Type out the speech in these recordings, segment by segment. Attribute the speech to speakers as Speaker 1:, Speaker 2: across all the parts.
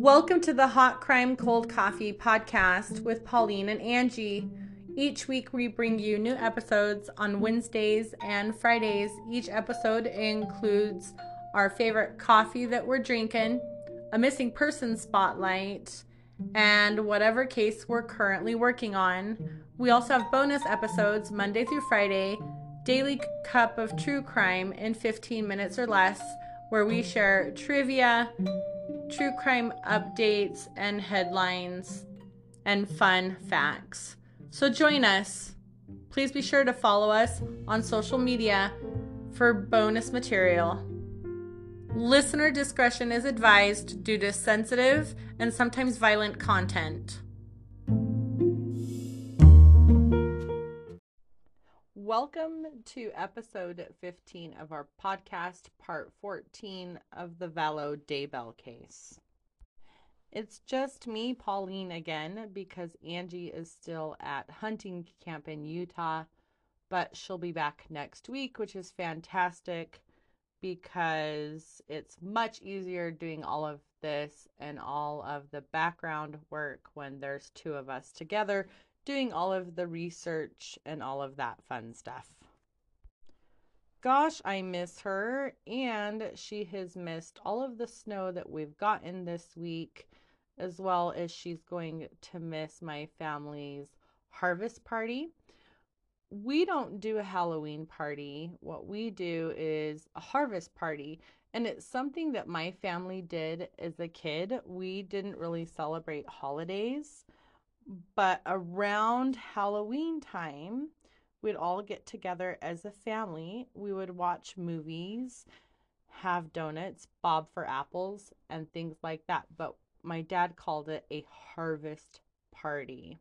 Speaker 1: Welcome to the Hot Crime Cold Coffee podcast with Pauline and Angie. Each week we bring you new episodes on Wednesdays and Fridays. Each episode includes our favorite coffee that we're drinking, a missing person spotlight, and whatever case we're currently working on. We also have bonus episodes Monday through Friday, daily cup of true crime in 15 minutes or less, where we share trivia, true crime updates, and headlines and fun facts. So join us. Please be sure to follow us on social media for bonus material. Listener discretion is advised due to sensitive and sometimes violent content. Welcome to episode 15 of our podcast, part 14 of the Vallow Daybell case. It's just me, Pauline, again, because Angie is still at hunting camp in Utah, but she'll be back next week, which is fantastic because it's much easier doing all of this and all of the background work when there's two of us together doing all of the research and all of that fun stuff. Gosh, I miss her, and she has missed all of the snow that we've gotten this week, as well as she's going to miss my family's harvest party. We don't do a Halloween party. What we do is a harvest party, and it's something that my family did as a kid. We didn't really celebrate holidays but around Halloween time, we'd all get together as a family. We would watch movies, have donuts, bob for apples, and things like that. But my dad called it a harvest party.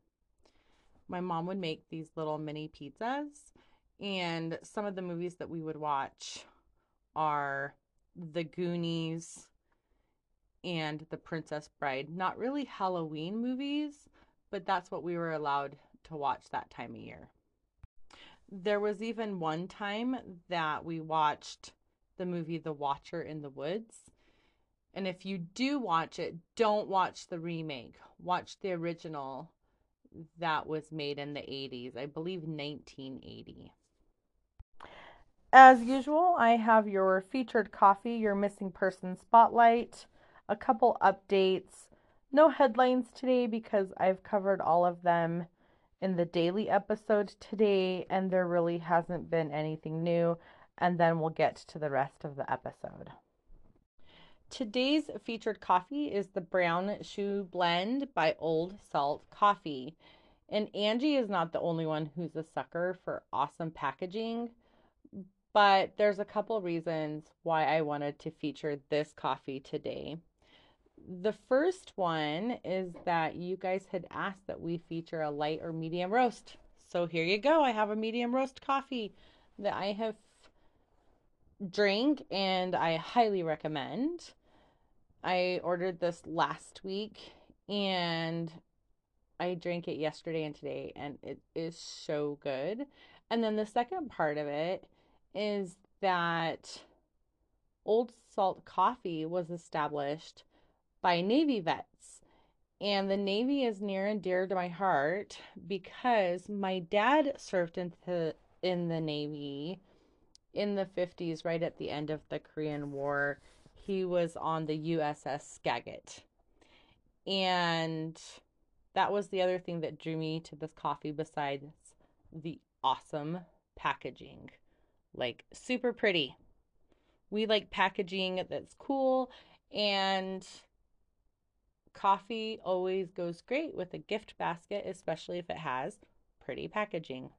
Speaker 1: My mom would make these little mini pizzas, and some of the movies that we would watch are The Goonies and The Princess Bride. Not really Halloween movies, but that's what we were allowed to watch that time of year. There was even one time that we watched the movie The Watcher in the Woods. And if you do watch it, don't watch the remake. Watch the original that was made in the 80s, I believe 1980. As usual, I have your featured coffee, your missing person spotlight, a couple updates, no headlines today because I've covered all of them in the daily episode today, and there really hasn't been anything new. And then we'll get to the rest of the episode. Today's featured coffee is the Brown Shoe Blend by Old Salt Coffee. And Angie is not the only one who's a sucker for awesome packaging, but there's a couple reasons why I wanted to feature this coffee today the first one is that you guys had asked that we feature a light or medium roast. So here you go. I have a medium roast coffee that I have drank and I highly recommend. I ordered this last week and I drank it yesterday and today and it is so good. And then the second part of it is that Old Salt Coffee was established by Navy vets. And the Navy is near and dear to my heart because my dad served in the, in the Navy in the 50s, right at the end of the Korean War. He was on the USS Skagit. And that was the other thing that drew me to this coffee besides the awesome packaging. Like, super pretty. We like packaging that's cool and Coffee always goes great with a gift basket, especially if it has pretty packaging.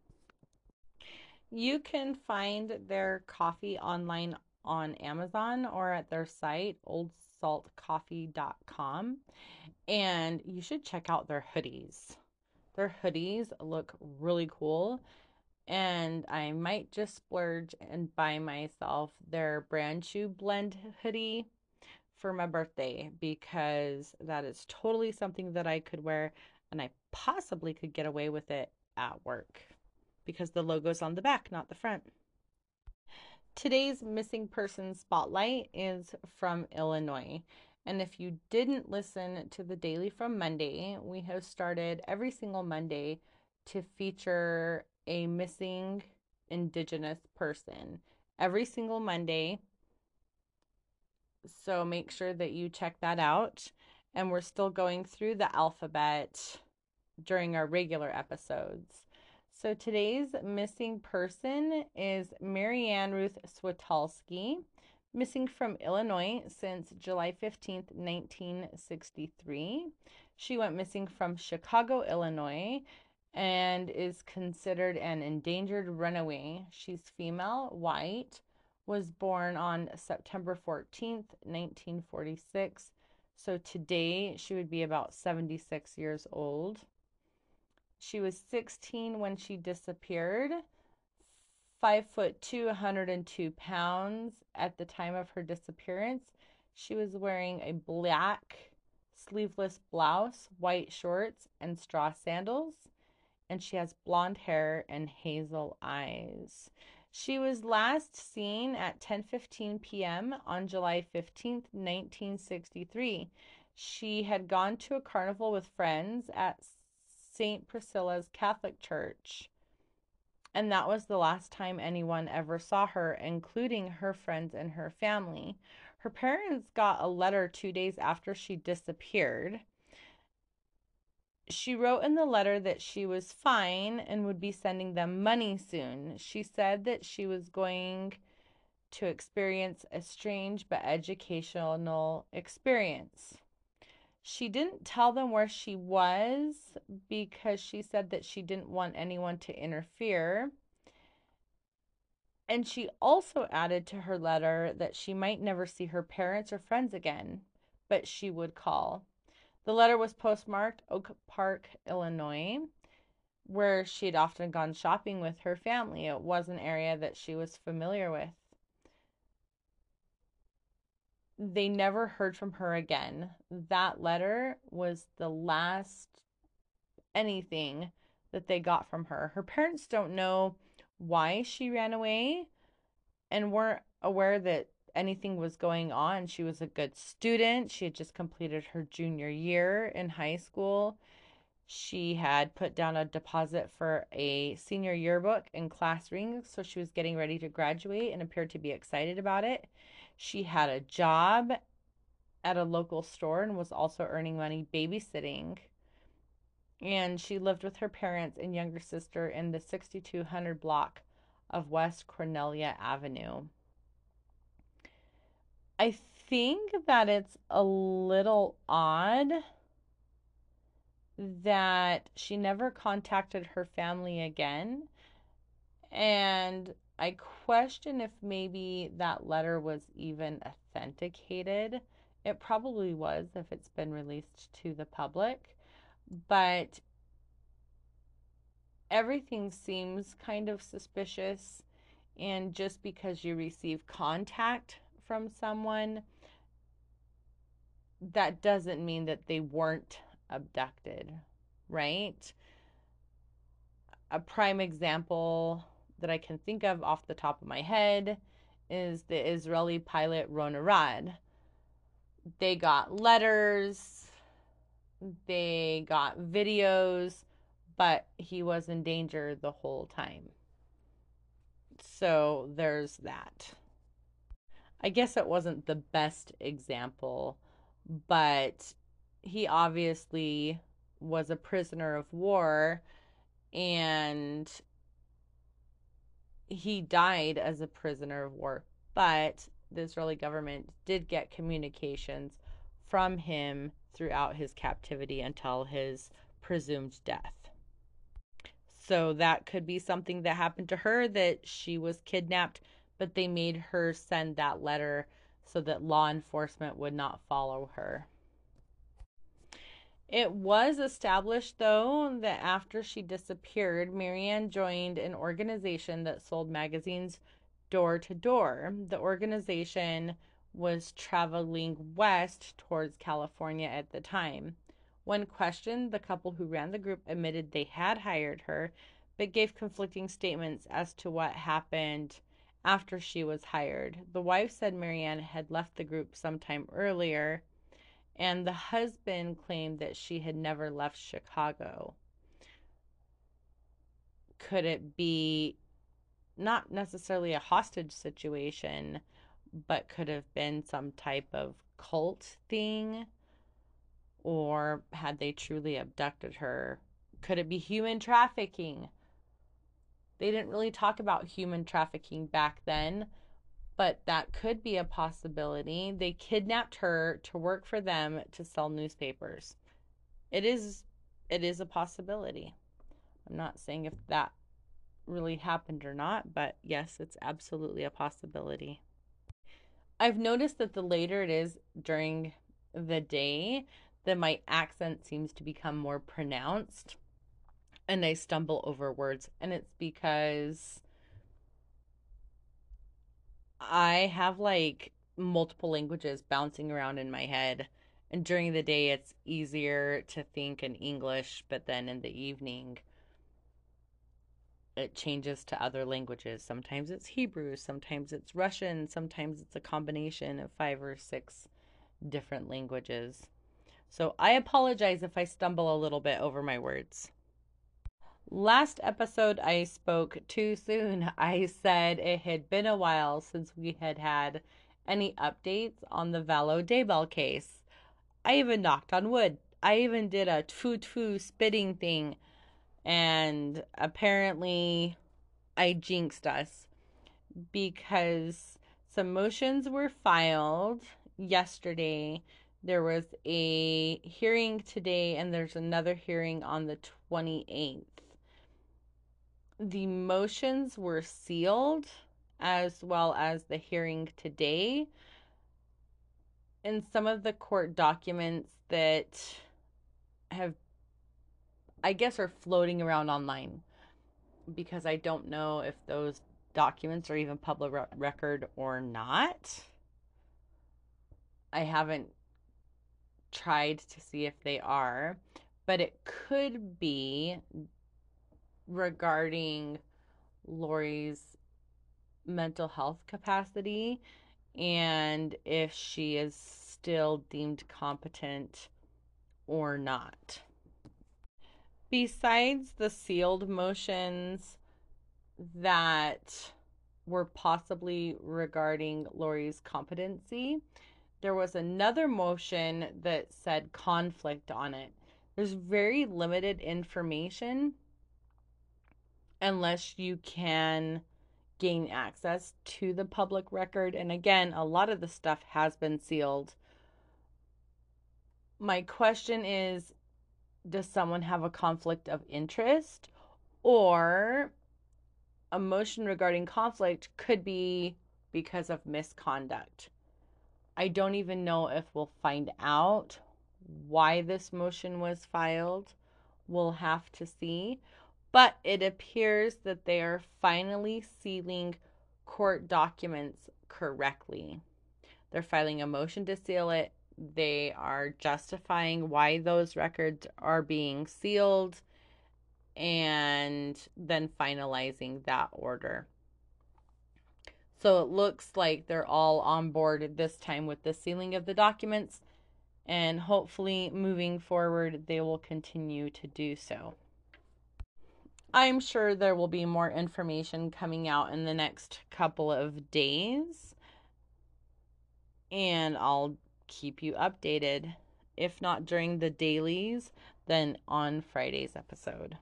Speaker 1: You can find their coffee online on Amazon or at their site, oldsaltcoffee.com. And you should check out their hoodies. Their hoodies look really cool. And I might just splurge and buy myself their Brown Shoe blend hoodie for my birthday because that is totally something that I could wear and I possibly could get away with it at work because the logo's on the back, not the front. Today's missing person spotlight is from Illinois. And if you didn't listen to the daily from Monday, we have started every single Monday to feature a missing Indigenous person every single Monday. So make sure that you check that out. And we're still going through the alphabet during our regular episodes. So today's missing person is Marianne Ruth Switalski, missing from Illinois since July 15th, 1963. She went missing from Chicago, Illinois, and is considered an endangered runaway. She's female, white, was born on September 14th, 1946. So today she would be about 76 years old. She was 16 when she disappeared. Five foot two, 102 pounds at the time of her disappearance. She was wearing a black sleeveless blouse, white shorts, and straw sandals. And she has blonde hair and hazel eyes. She was last seen at 10:15 p.m. on July 15th, 1963. She had gone to a carnival with friends at St. Priscilla's Catholic Church. And that was the last time anyone ever saw her, including her friends and her family. Her parents got a letter two days after she disappeared. She wrote in the letter that she was fine and would be sending them money soon. She said that she was going to experience a strange but educational experience. She didn't tell them where she was because she said that she didn't want anyone to interfere. And she also added to her letter that she might never see her parents or friends again, but she would call. The letter was postmarked Oak Park, Illinois, where she had often gone shopping with her family. It was an area that she was familiar with they never heard from her again. That letter was the last anything that they got from her. Her parents don't know why she ran away and weren't aware that anything was going on. She was a good student. She had just completed her junior year in high school. She had put down a deposit for a senior yearbook and class ring, so she was getting ready to graduate and appeared to be excited about it. She had a job at a local store and was also earning money babysitting. And she lived with her parents and younger sister in the 6200 block of West Cornelia Avenue. I think that it's a little odd that she never contacted her family again. And I question if maybe that letter was even authenticated. It probably was if it's been released to the public, but everything seems kind of suspicious. And just because you receive contact from someone, that doesn't mean that they weren't abducted, right? A prime example that I can think of off the top of my head is the Israeli pilot Ron Arad. They got letters, they got videos, but he was in danger the whole time. So there's that. I guess it wasn't the best example, but he obviously was a prisoner of war and he died as a prisoner of war, but the Israeli government did get communications from him throughout his captivity until his presumed death. So that could be something that happened to her that she was kidnapped, but they made her send that letter so that law enforcement would not follow her. It was established, though, that after she disappeared, Marianne joined an organization that sold magazines door to door. The organization was traveling west towards California at the time. When questioned, the couple who ran the group admitted they had hired her, but gave conflicting statements as to what happened after she was hired. The wife said Marianne had left the group sometime earlier and the husband claimed that she had never left Chicago. Could it be not necessarily a hostage situation, but could have been some type of cult thing? Or had they truly abducted her? Could it be human trafficking? They didn't really talk about human trafficking back then, but that could be a possibility. They kidnapped her to work for them to sell newspapers. It is it is a possibility. I'm not saying if that really happened or not, but yes, it's absolutely a possibility. I've noticed that the later it is during the day, that my accent seems to become more pronounced and I stumble over words. And it's because I have like multiple languages bouncing around in my head. And during the day, it's easier to think in English, but then in the evening, it changes to other languages. Sometimes it's Hebrew, sometimes it's Russian, sometimes it's a combination of five or six different languages. So I apologize if I stumble a little bit over my words. Last episode, I spoke too soon. I said it had been a while since we had had any updates on the Vallow Daybell case. I even knocked on wood. I even did a tfu tfu spitting thing, and apparently, I jinxed us because some motions were filed yesterday there was a hearing today, and there's another hearing on the 28th. The motions were sealed as well as the hearing today. And some of the court documents that have, I guess, are floating around online because I don't know if those documents are even public record or not. I haven't tried to see if they are, but it could be regarding Lori's mental health capacity and if she is still deemed competent or not. Besides the sealed motions that were possibly regarding Lori's competency, there was another motion that said conflict on it. There's very limited information unless you can gain access to the public record. And again, a lot of the stuff has been sealed. My question is Does someone have a conflict of interest? Or a motion regarding conflict could be because of misconduct. I don't even know if we'll find out why this motion was filed. We'll have to see. But it appears that they are finally sealing court documents correctly. They're filing a motion to seal it. They are justifying why those records are being sealed and then finalizing that order. So it looks like they're all on board this time with the sealing of the documents, and hopefully moving forward, they will continue to do so. I'm sure there will be more information coming out in the next couple of days, and I'll keep you updated. If not during the dailies, then on Friday's episode.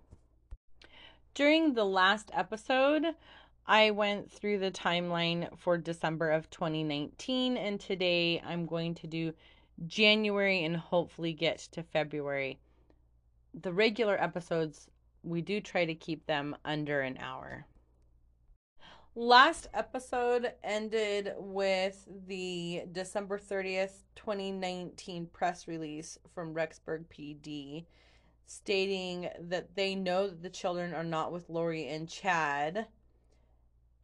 Speaker 1: During the last episode, I went through the timeline for December of 2019, and today I'm going to do January and hopefully get to February. The regular episodes, we do try to keep them under an hour. Last episode ended with the December 30th, 2019 press release from Rexburg PD stating that they know that the children are not with Lori and Chad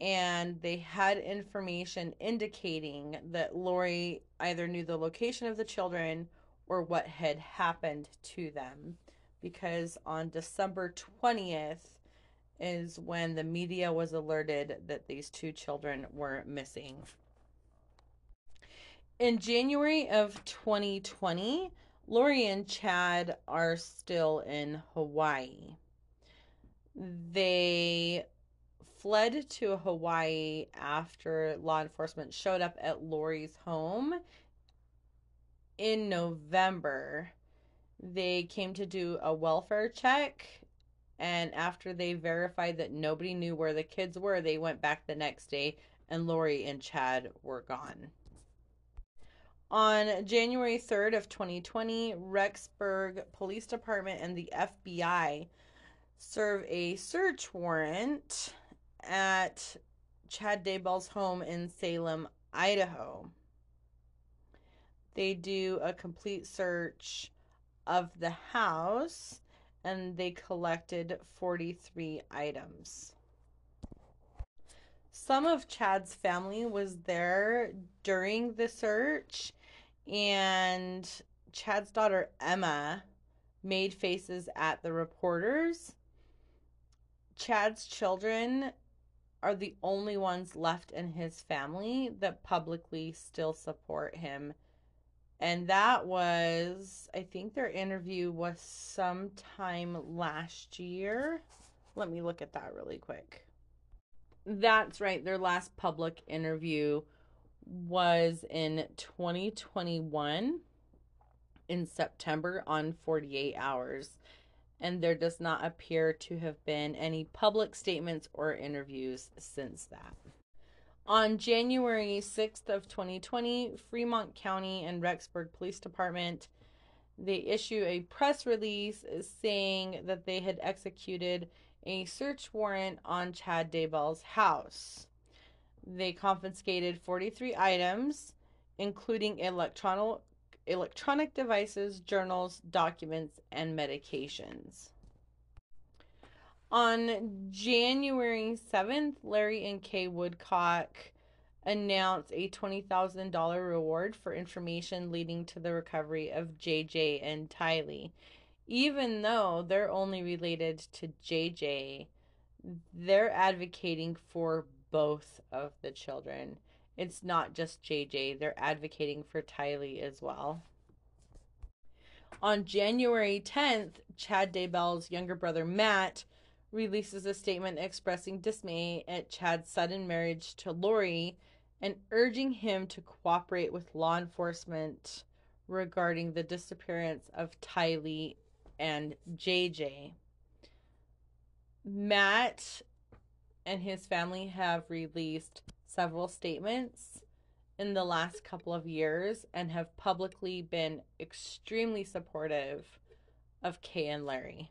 Speaker 1: and they had information indicating that Lori either knew the location of the children or what had happened to them. Because on December 20th is when the media was alerted that these two children were missing. In January of 2020, Lori and Chad are still in Hawaii. They fled to Hawaii after law enforcement showed up at Lori's home in November. They came to do a welfare check, and after they verified that nobody knew where the kids were, they went back the next day, and Lori and Chad were gone. On January 3rd of 2020, Rexburg Police Department and the FBI serve a search warrant at Chad Daybell's home in Salem, Idaho. They do a complete search of the house and they collected 43 items. Some of Chad's family was there during the search, and Chad's daughter Emma made faces at the reporters. Chad's children are the only ones left in his family that publicly still support him. And that was, I think their interview was sometime last year. Let me look at that really quick. That's right. Their last public interview was in 2021 in September on 48 Hours. And there does not appear to have been any public statements or interviews since that. On January 6th of 2020, Fremont County and Rexburg Police Department they issue a press release saying that they had executed a search warrant on Chad Daybell's house. They confiscated 43 items, including electronic electronic devices, journals, documents, and medications. On January 7th, Larry and Kay Woodcock announced a $20,000 reward for information leading to the recovery of JJ and Tylee. Even though they're only related to JJ, they're advocating for both of the children. It's not just JJ, they're advocating for Tylee as well. On January 10th, Chad Daybell's younger brother Matt releases a statement expressing dismay at Chad's sudden marriage to Lori and urging him to cooperate with law enforcement regarding the disappearance of Tylee and JJ. Matt and his family have released several statements in the last couple of years and have publicly been extremely supportive of Kay and Larry.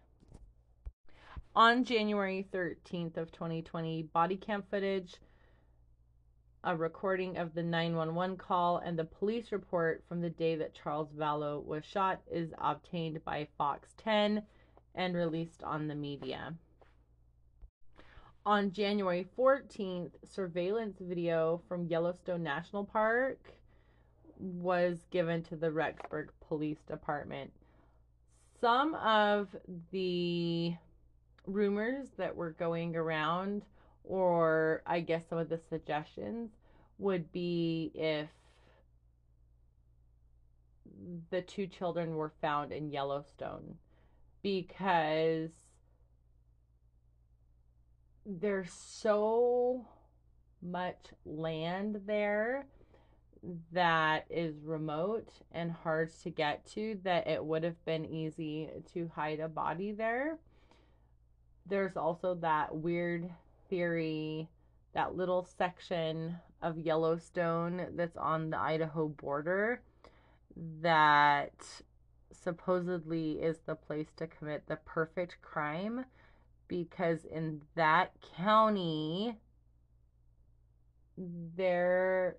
Speaker 1: On January 13th of 2020, body cam footage, a recording of the 911 call, and the police report from the day that Charles Vallow was shot is obtained by Fox 10 and released on the media. On January 14th, surveillance video from Yellowstone National Park was given to the Rexburg Police Department. Some of the rumors that were going around, or I guess some of the suggestions, would be if the two children were found in Yellowstone because there's so much land there that is remote and hard to get to that it would have been easy to hide a body there. There's also that weird theory, that little section of Yellowstone that's on the Idaho border that supposedly is the place to commit the perfect crime because in that county there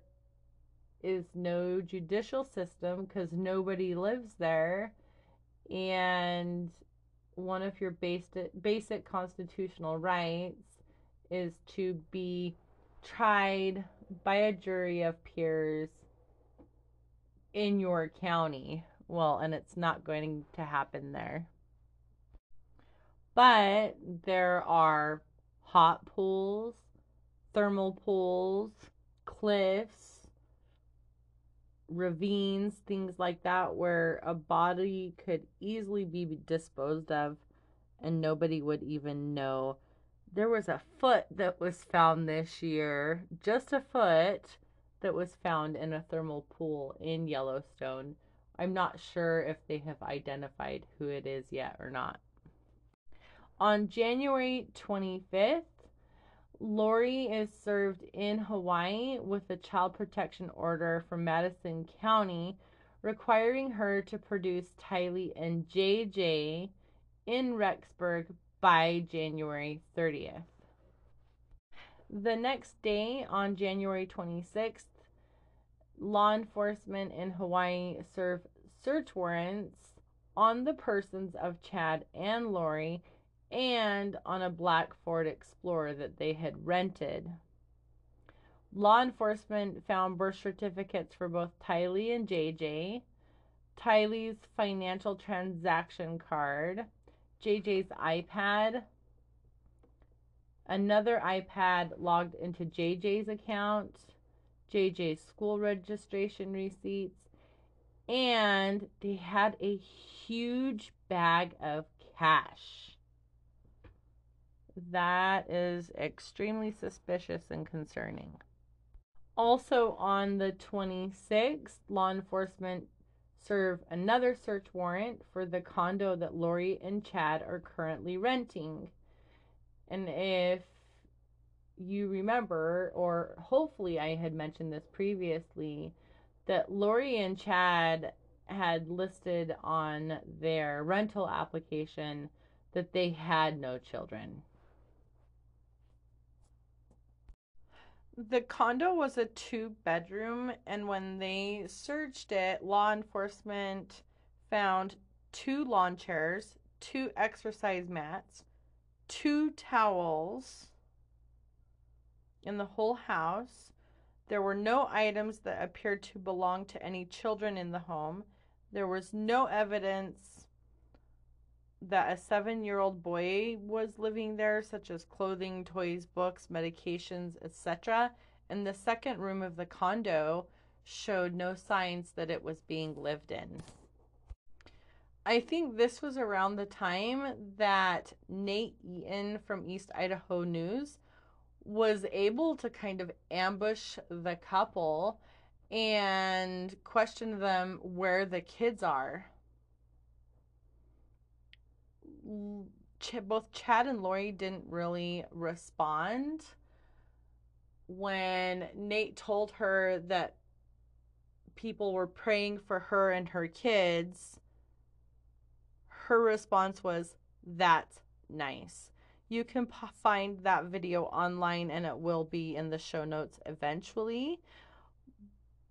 Speaker 1: is no judicial system because nobody lives there. And one of your basic basic constitutional rights is to be tried by a jury of peers in your county. Well and it's not going to happen there. But there are hot pools, thermal pools, cliffs, ravines, things like that, where a body could easily be disposed of and nobody would even know. There was a foot that was found this year, just a foot that was found in a thermal pool in Yellowstone. I'm not sure if they have identified who it is yet or not. On January 25th, Lori is served in Hawaii with a child protection order from Madison County requiring her to produce Tylee and JJ in Rexburg by January 30th. The next day, on January 26th, law enforcement in Hawaii served search warrants on the persons of Chad and Lori and on a black Ford Explorer that they had rented. Law enforcement found birth certificates for both Tylee and JJ, Tylee's financial transaction card, JJ's iPad, another iPad logged into JJ's account, JJ's school registration receipts, and they had a huge bag of cash. That is extremely suspicious and concerning. Also, on the 26th, law enforcement serve another search warrant for the condo that Lori and Chad are currently renting. And if you remember, or hopefully I had mentioned this previously, that Lori and Chad had listed on their rental application that they had no children. The condo was a two bedroom, and when they searched it, law enforcement found two lawn chairs, two exercise mats, two towels in the whole house. There were no items that appeared to belong to any children in the home. There was no evidence that a seven year old boy was living there, such as clothing, toys, books, medications, etc. And the second room of the condo showed no signs that it was being lived in. I think this was around the time that Nate Eaton from East Idaho News was able to kind of ambush the couple and question them where the kids are Ch- both Chad and Lori didn't really respond when Nate told her that people were praying for her and her kids. Her response was, That's nice. You can p- find that video online and it will be in the show notes eventually.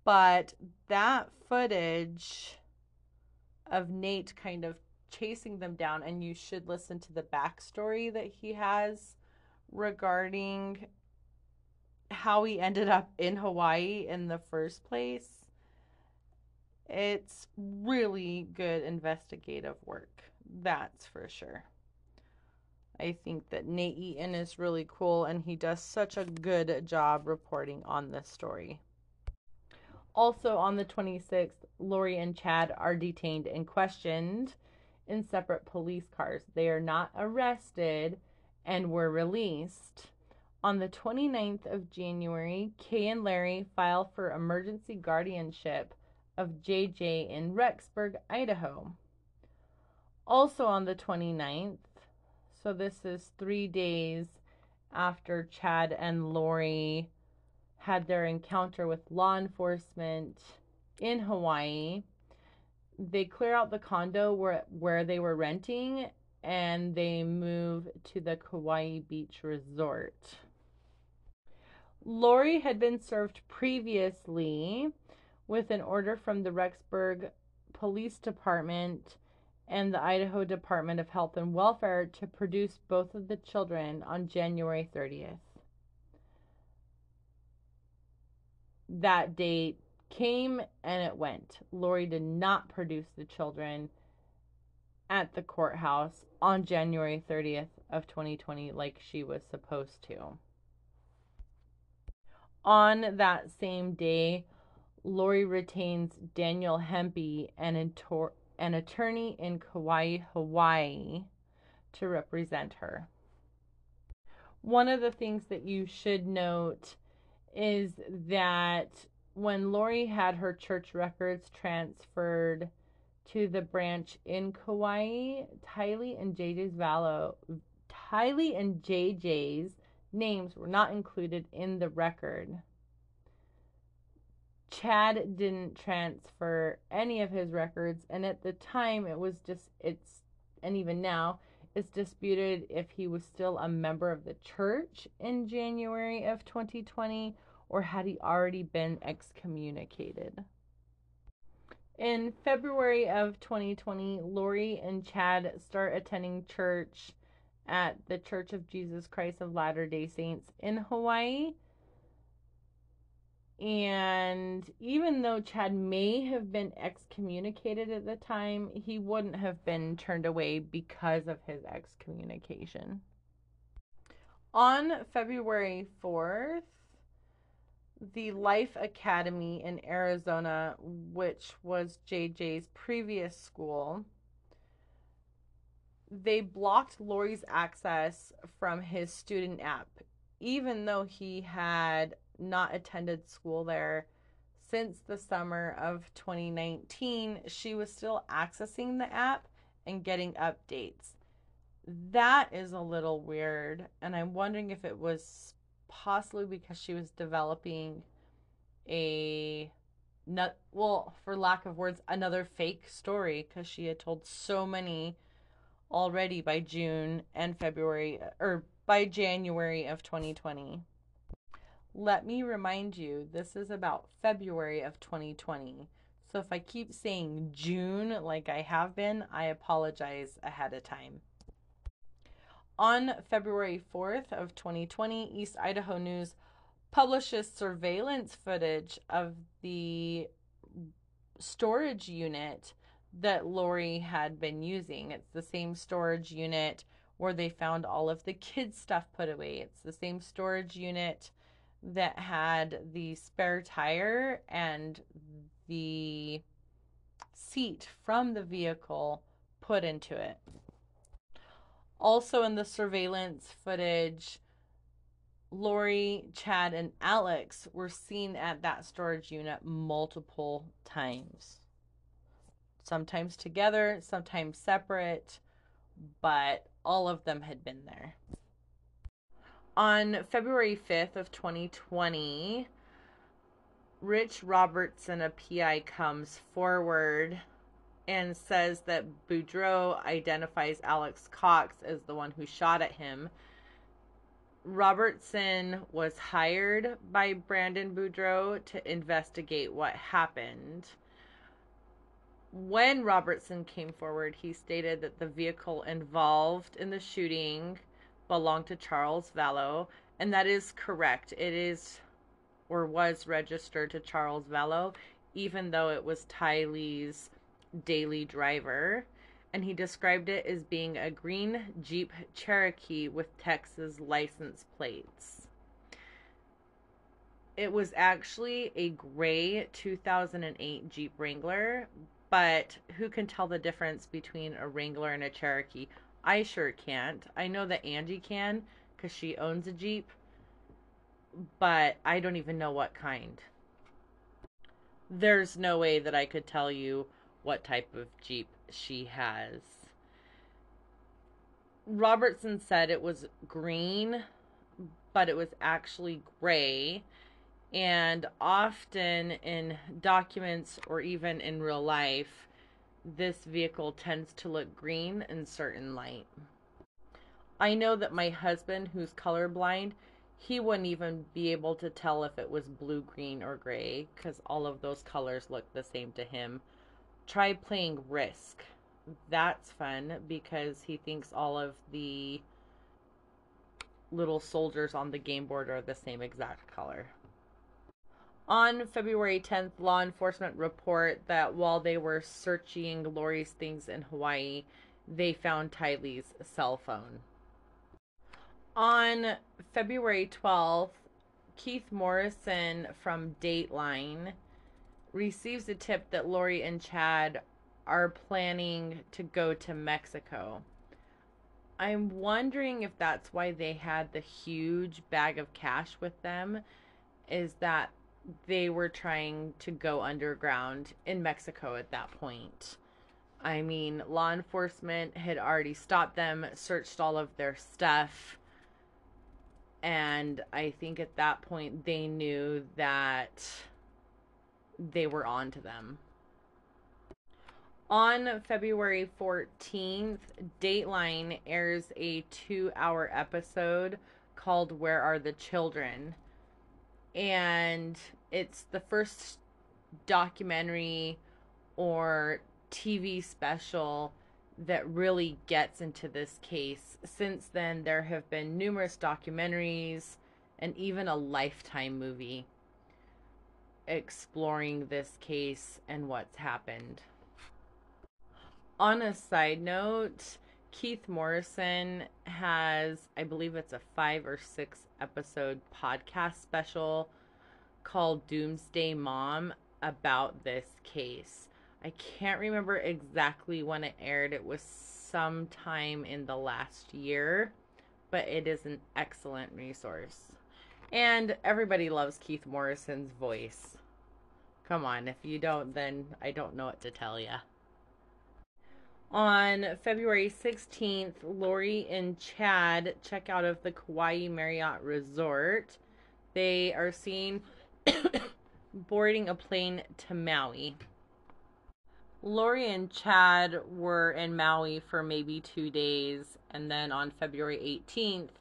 Speaker 1: But that footage of Nate kind of chasing them down, and you should listen to the backstory that he has regarding how he ended up in Hawaii in the first place. It's really good investigative work, that's for sure. I think that Nate Eaton is really cool and he does such a good job reporting on this story. Also, on the 26th, Lori and Chad are detained and questioned in separate police cars. They are not arrested and were released. On the 29th of January, Kay and Larry file for emergency guardianship of JJ in Rexburg, Idaho. Also on the 29th, so this is three days after Chad and Lori had their encounter with law enforcement in Hawaii they clear out the condo where where they were renting and they move to the Kauai Beach Resort. Lori had been served previously with an order from the Rexburg Police Department and the Idaho Department of Health and Welfare to produce both of the children on January 30th. That date came and it went. Lori did not produce the children at the courthouse on January 30th of 2020 like she was supposed to. On that same day, Lori retains Daniel Hempey, an, an attorney in Kauai, Hawaii, to represent her. One of the things that you should note is that when Lori had her church records transferred to the branch in Kauai, Tylee and JJ's Vallow, Tylee and JJ's names were not included in the record. Chad didn't transfer any of his records, and at the time it was just it's and even now it's disputed if he was still a member of the church in January of 2020 or had he already been excommunicated. In February of 2020, Lori and Chad start attending church at the Church of Jesus Christ of Latter day Saints in Hawaii. And even though Chad may have been excommunicated at the time, he wouldn't have been turned away because of his excommunication. On February 4th, the Life Academy in Arizona, which was JJ's previous school, they blocked Lori's access from his student app, even though he had not attended school there since the summer of 2019. She was still accessing the app and getting updates. That is a little weird, and I'm wondering if it was possibly because she was developing a not well for lack of words another fake story because she had told so many already by June and February or by January of 2020. Let me remind you, this is about February of 2020. So if I keep saying June like I have been, I apologize ahead of time. On February 4th of 2020, East Idaho News publishes surveillance footage of the storage unit that Lori had been using. It's the same storage unit where they found all of the kids' stuff put away. It's the same storage unit that had the spare tire and the seat from the vehicle put into it. Also, in the surveillance footage, Lori, Chad, and Alex were seen at that storage unit multiple times. Sometimes together, sometimes separate, but all of them had been there. On February 5th of 2020, Rich Robertson, a PI, comes forward and says that Boudreaux identifies Alex Cox as the one who shot at him. Robertson was hired by Brandon Boudreaux to investigate what happened. When Robertson came forward, he stated that the vehicle involved in the shooting belonged to Charles Vallow, and that is correct. It is or was registered to Charles Vallow, even though it was Tylee's daily driver, and he described it as being a green Jeep Cherokee with Texas license plates. It was actually a gray 2008 Jeep Wrangler, but who can tell the difference between a Wrangler and a Cherokee? I sure can't. I know that Angie can because she owns a Jeep, but I don't even know what kind. There's no way that I could tell you what type of Jeep she has. Robertson said it was green, but it was actually gray. And often in documents or even in real life, this vehicle tends to look green in certain light. I know that my husband, who's colorblind, he wouldn't even be able to tell if it was blue, green, or gray because all of those colors look the same to him try playing Risk. That's fun because he thinks all of the little soldiers on the game board are the same exact color. On February 10th, law enforcement report that while they were searching Lori's things in Hawaii, they found Tylee's cell phone. On February 12th, Keith Morrison from Dateline receives a tip that Lori and Chad are planning to go to Mexico. I'm wondering if that's why they had the huge bag of cash with them, is that they were trying to go underground in Mexico at that point. I mean, law enforcement had already stopped them, searched all of their stuff, and I think at that point they knew that they were on to them. On February 14th, Dateline airs a two hour episode called Where Are the Children? And it's the first documentary or TV special that really gets into this case. Since then, there have been numerous documentaries and even a lifetime movie exploring this case and what's happened. On a side note, Keith Morrison has, I believe it's a five or six episode podcast special called Doomsday Mom about this case. I can't remember exactly when it aired. It was sometime in the last year, but it is an excellent resource. And everybody loves Keith Morrison's voice. Come on, if you don't, then I don't know what to tell you. On February 16th, Lori and Chad check out of the Kauai Marriott Resort. They are seen boarding a plane to Maui. Lori and Chad were in Maui for maybe two days, and then on February 18th,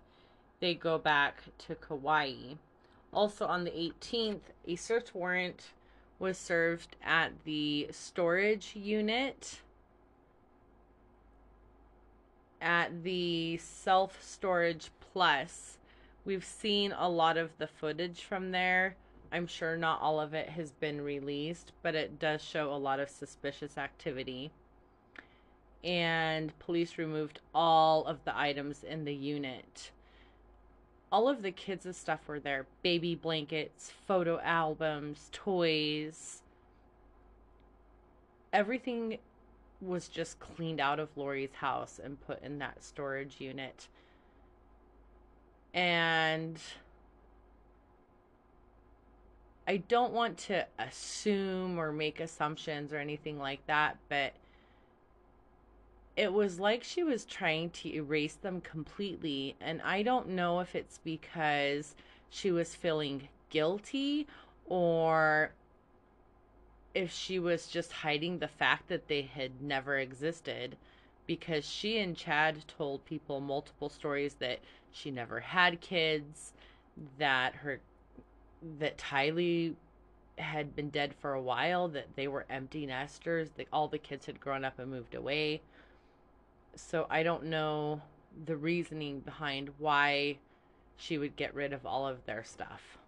Speaker 1: they go back to Kauai. Also on the 18th, a search warrant was served at the storage unit at the self storage plus. We've seen a lot of the footage from there I'm sure not all of it has been released, but it does show a lot of suspicious activity. And police removed all of the items in the unit. All of the kids' stuff were there baby blankets, photo albums, toys. Everything was just cleaned out of Lori's house and put in that storage unit. And I don't want to assume or make assumptions or anything like that, but it was like she was trying to erase them completely. And I don't know if it's because she was feeling guilty or if she was just hiding the fact that they had never existed. Because she and Chad told people multiple stories that she never had kids, that her that Tylee had been dead for a while, that they were empty nesters, that all the kids had grown up and moved away. So I don't know the reasoning behind why she would get rid of all of their stuff.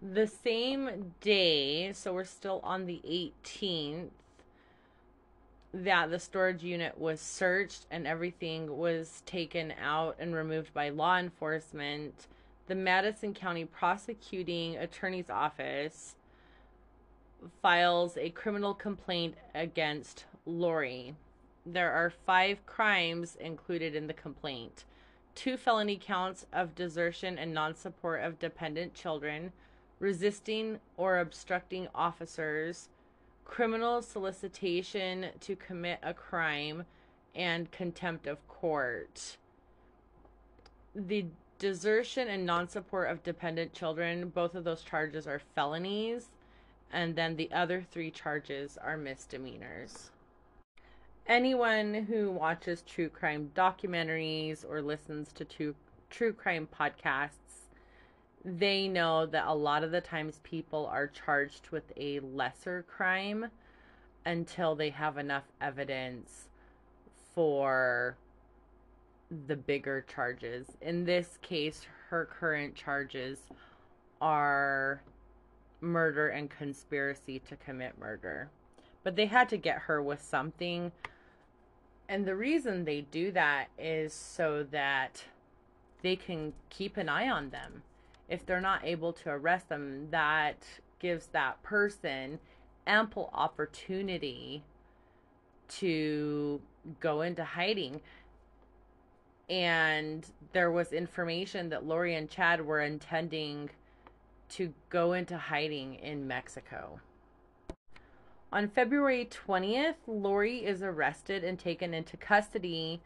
Speaker 1: The same day, so we're still on the 18th, that the storage unit was searched and everything was taken out and removed by law enforcement the Madison County Prosecuting Attorney's Office files a criminal complaint against Lori. There are five crimes included in the complaint two felony counts of desertion and non support of dependent children, resisting or obstructing officers, criminal solicitation to commit a crime, and contempt of court. The desertion and non-support of dependent children both of those charges are felonies and then the other three charges are misdemeanors anyone who watches true crime documentaries or listens to true, true crime podcasts they know that a lot of the times people are charged with a lesser crime until they have enough evidence for the bigger charges. In this case, her current charges are murder and conspiracy to commit murder. But they had to get her with something. And the reason they do that is so that they can keep an eye on them. If they're not able to arrest them, that gives that person ample opportunity to go into hiding. And there was information that Lori and Chad were intending to go into hiding in Mexico. On February 20th, Lori is arrested and taken into custody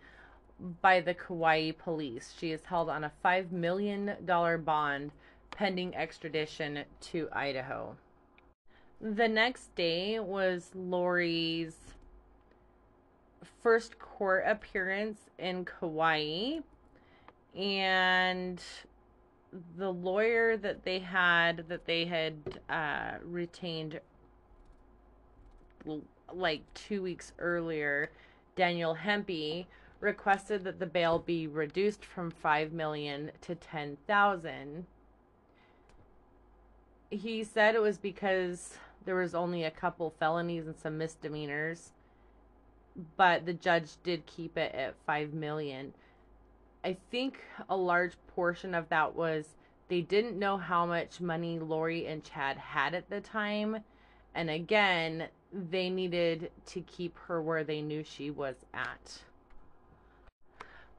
Speaker 1: by the Kauai police. She is held on a $5 million bond pending extradition to Idaho. The next day was Lori's first court appearance in Kauai. And the lawyer that they had, that they had uh, retained like two weeks earlier, Daniel Hempey, requested that the bail be reduced from 5 million to 10,000. He said it was because there was only a couple felonies and some misdemeanors, but the judge did keep it at 5 million. I think a large portion of that was they didn't know how much money Lori and Chad had at the time. And again, they needed to keep her where they knew she was at.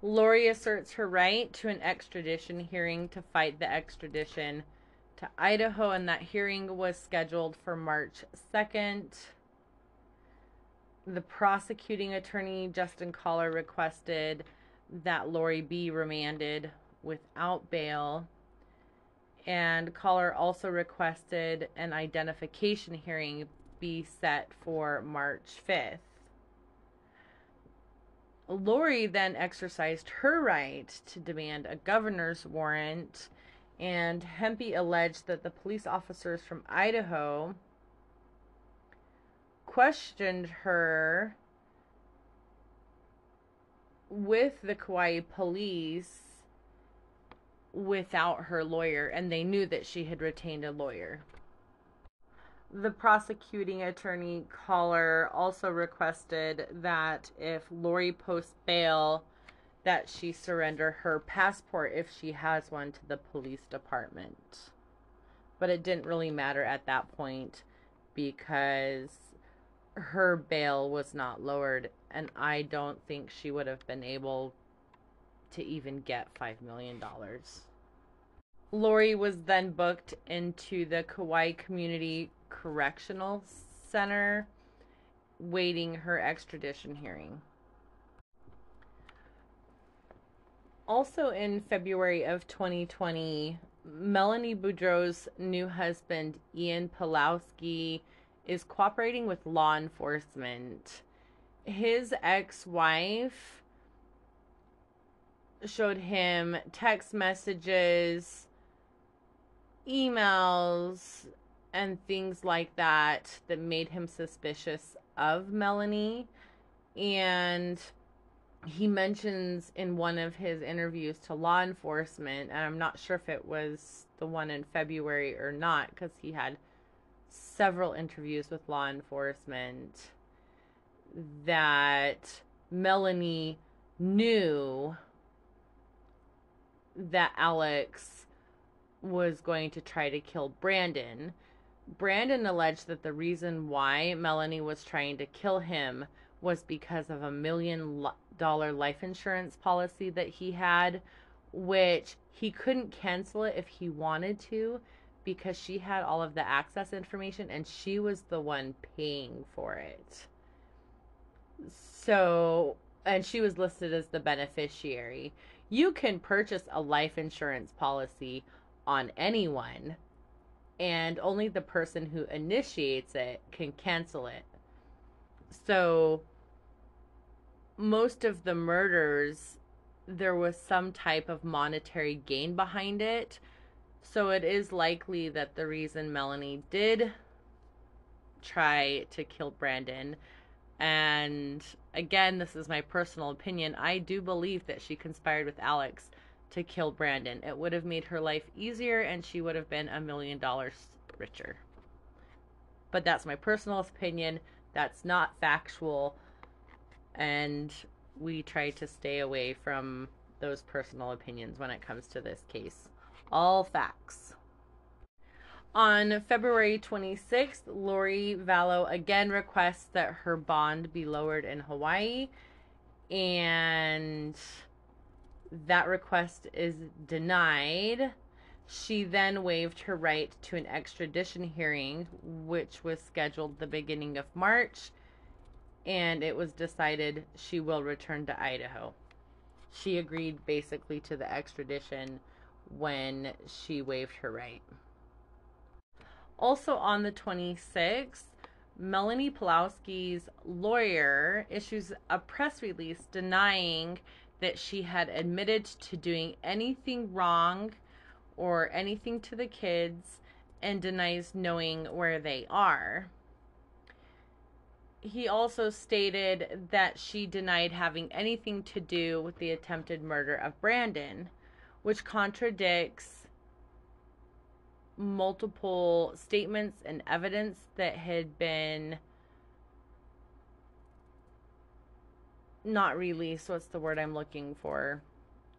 Speaker 1: Lori asserts her right to an extradition hearing to fight the extradition to Idaho, and that hearing was scheduled for March 2nd. The prosecuting attorney, Justin Kollar, requested that Lori be remanded without bail. And Kollar also requested an identification hearing be set for March 5th. Lori then exercised her right to demand a governor's warrant, and Hempey alleged that the police officers from Idaho questioned her with the Kauai police without her lawyer, and they knew that she had retained a lawyer. The prosecuting attorney Kollar also requested that if Lori posts bail, that she surrender her passport if she has one to the police department. But it didn't really matter at that point because her bail was not lowered, and I don't think she would have been able to even get $5 million. Lori was then booked into the Kauai Community Correctional Center, waiting her extradition hearing. Also in February of 2020, Melanie Boudreaux's new husband, Ian Pawlowski, is cooperating with law enforcement. His ex wife showed him text messages, emails, and things like that that made him suspicious of Melanie. And he mentions in one of his interviews to law enforcement, and I'm not sure if it was the one in February or not, because he had several interviews with law enforcement, that Melanie knew that Alex was going to try to kill Brandon. Brandon alleged that the reason why Melanie was trying to kill him was because of a million dollar life insurance policy that he had, which he couldn't cancel it if he wanted to because she had all of the access information and she was the one paying for it. So, and she was listed as the beneficiary. You can purchase a life insurance policy on anyone, and only the person who initiates it can cancel it. So, most of the murders, there was some type of monetary gain behind it. So, it is likely that the reason Melanie did try to kill Brandon and again, this is my personal opinion. I do believe that she conspired with Alex to kill Brandon. It would have made her life easier and she would have been a million dollars richer. But that's my personal opinion. That's not factual. And we try to stay away from those personal opinions when it comes to this case. All facts. On February 26th, Lori Vallow again requests that her bond be lowered in Hawaii, and that request is denied. She then waived her right to an extradition hearing, which was scheduled the beginning of March, and it was decided she will return to Idaho. She agreed basically to the extradition when she waived her right. Also on the 26th, Melanie Pawlowski's lawyer issues a press release denying that she had admitted to doing anything wrong or anything to the kids and denies knowing where they are. He also stated that she denied having anything to do with the attempted murder of Brandon, which contradicts multiple statements and evidence that had been not released. What's the word I'm looking for?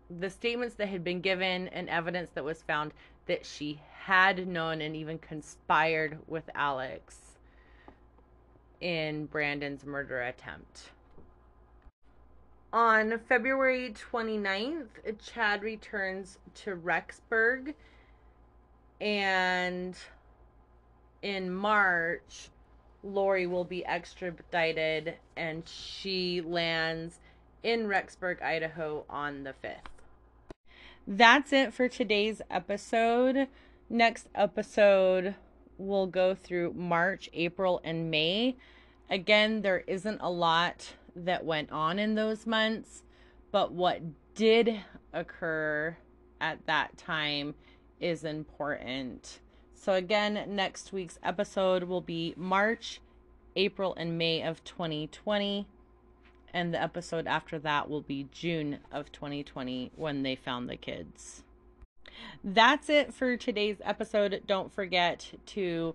Speaker 1: The statements that had been given and evidence that was found that she had known and even conspired with Alex in Brandon's murder attempt. On February 29th, Chad returns to Rexburg and in March, Lori will be extradited and she lands in Rexburg, Idaho on the 5th. That's it for today's episode. Next episode, we'll go through March, April, and May. Again, there isn't a lot that went on in those months, but what did occur at that time is important. So, again, next week's episode will be March, April, and May of 2020. And the episode after that will be June of 2020 when they found the kids. That's it for today's episode. Don't forget to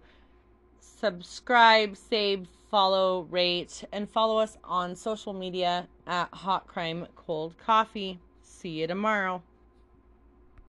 Speaker 1: subscribe, save, follow, rate, and follow us on social media at Hot Crime Cold Coffee. See you tomorrow.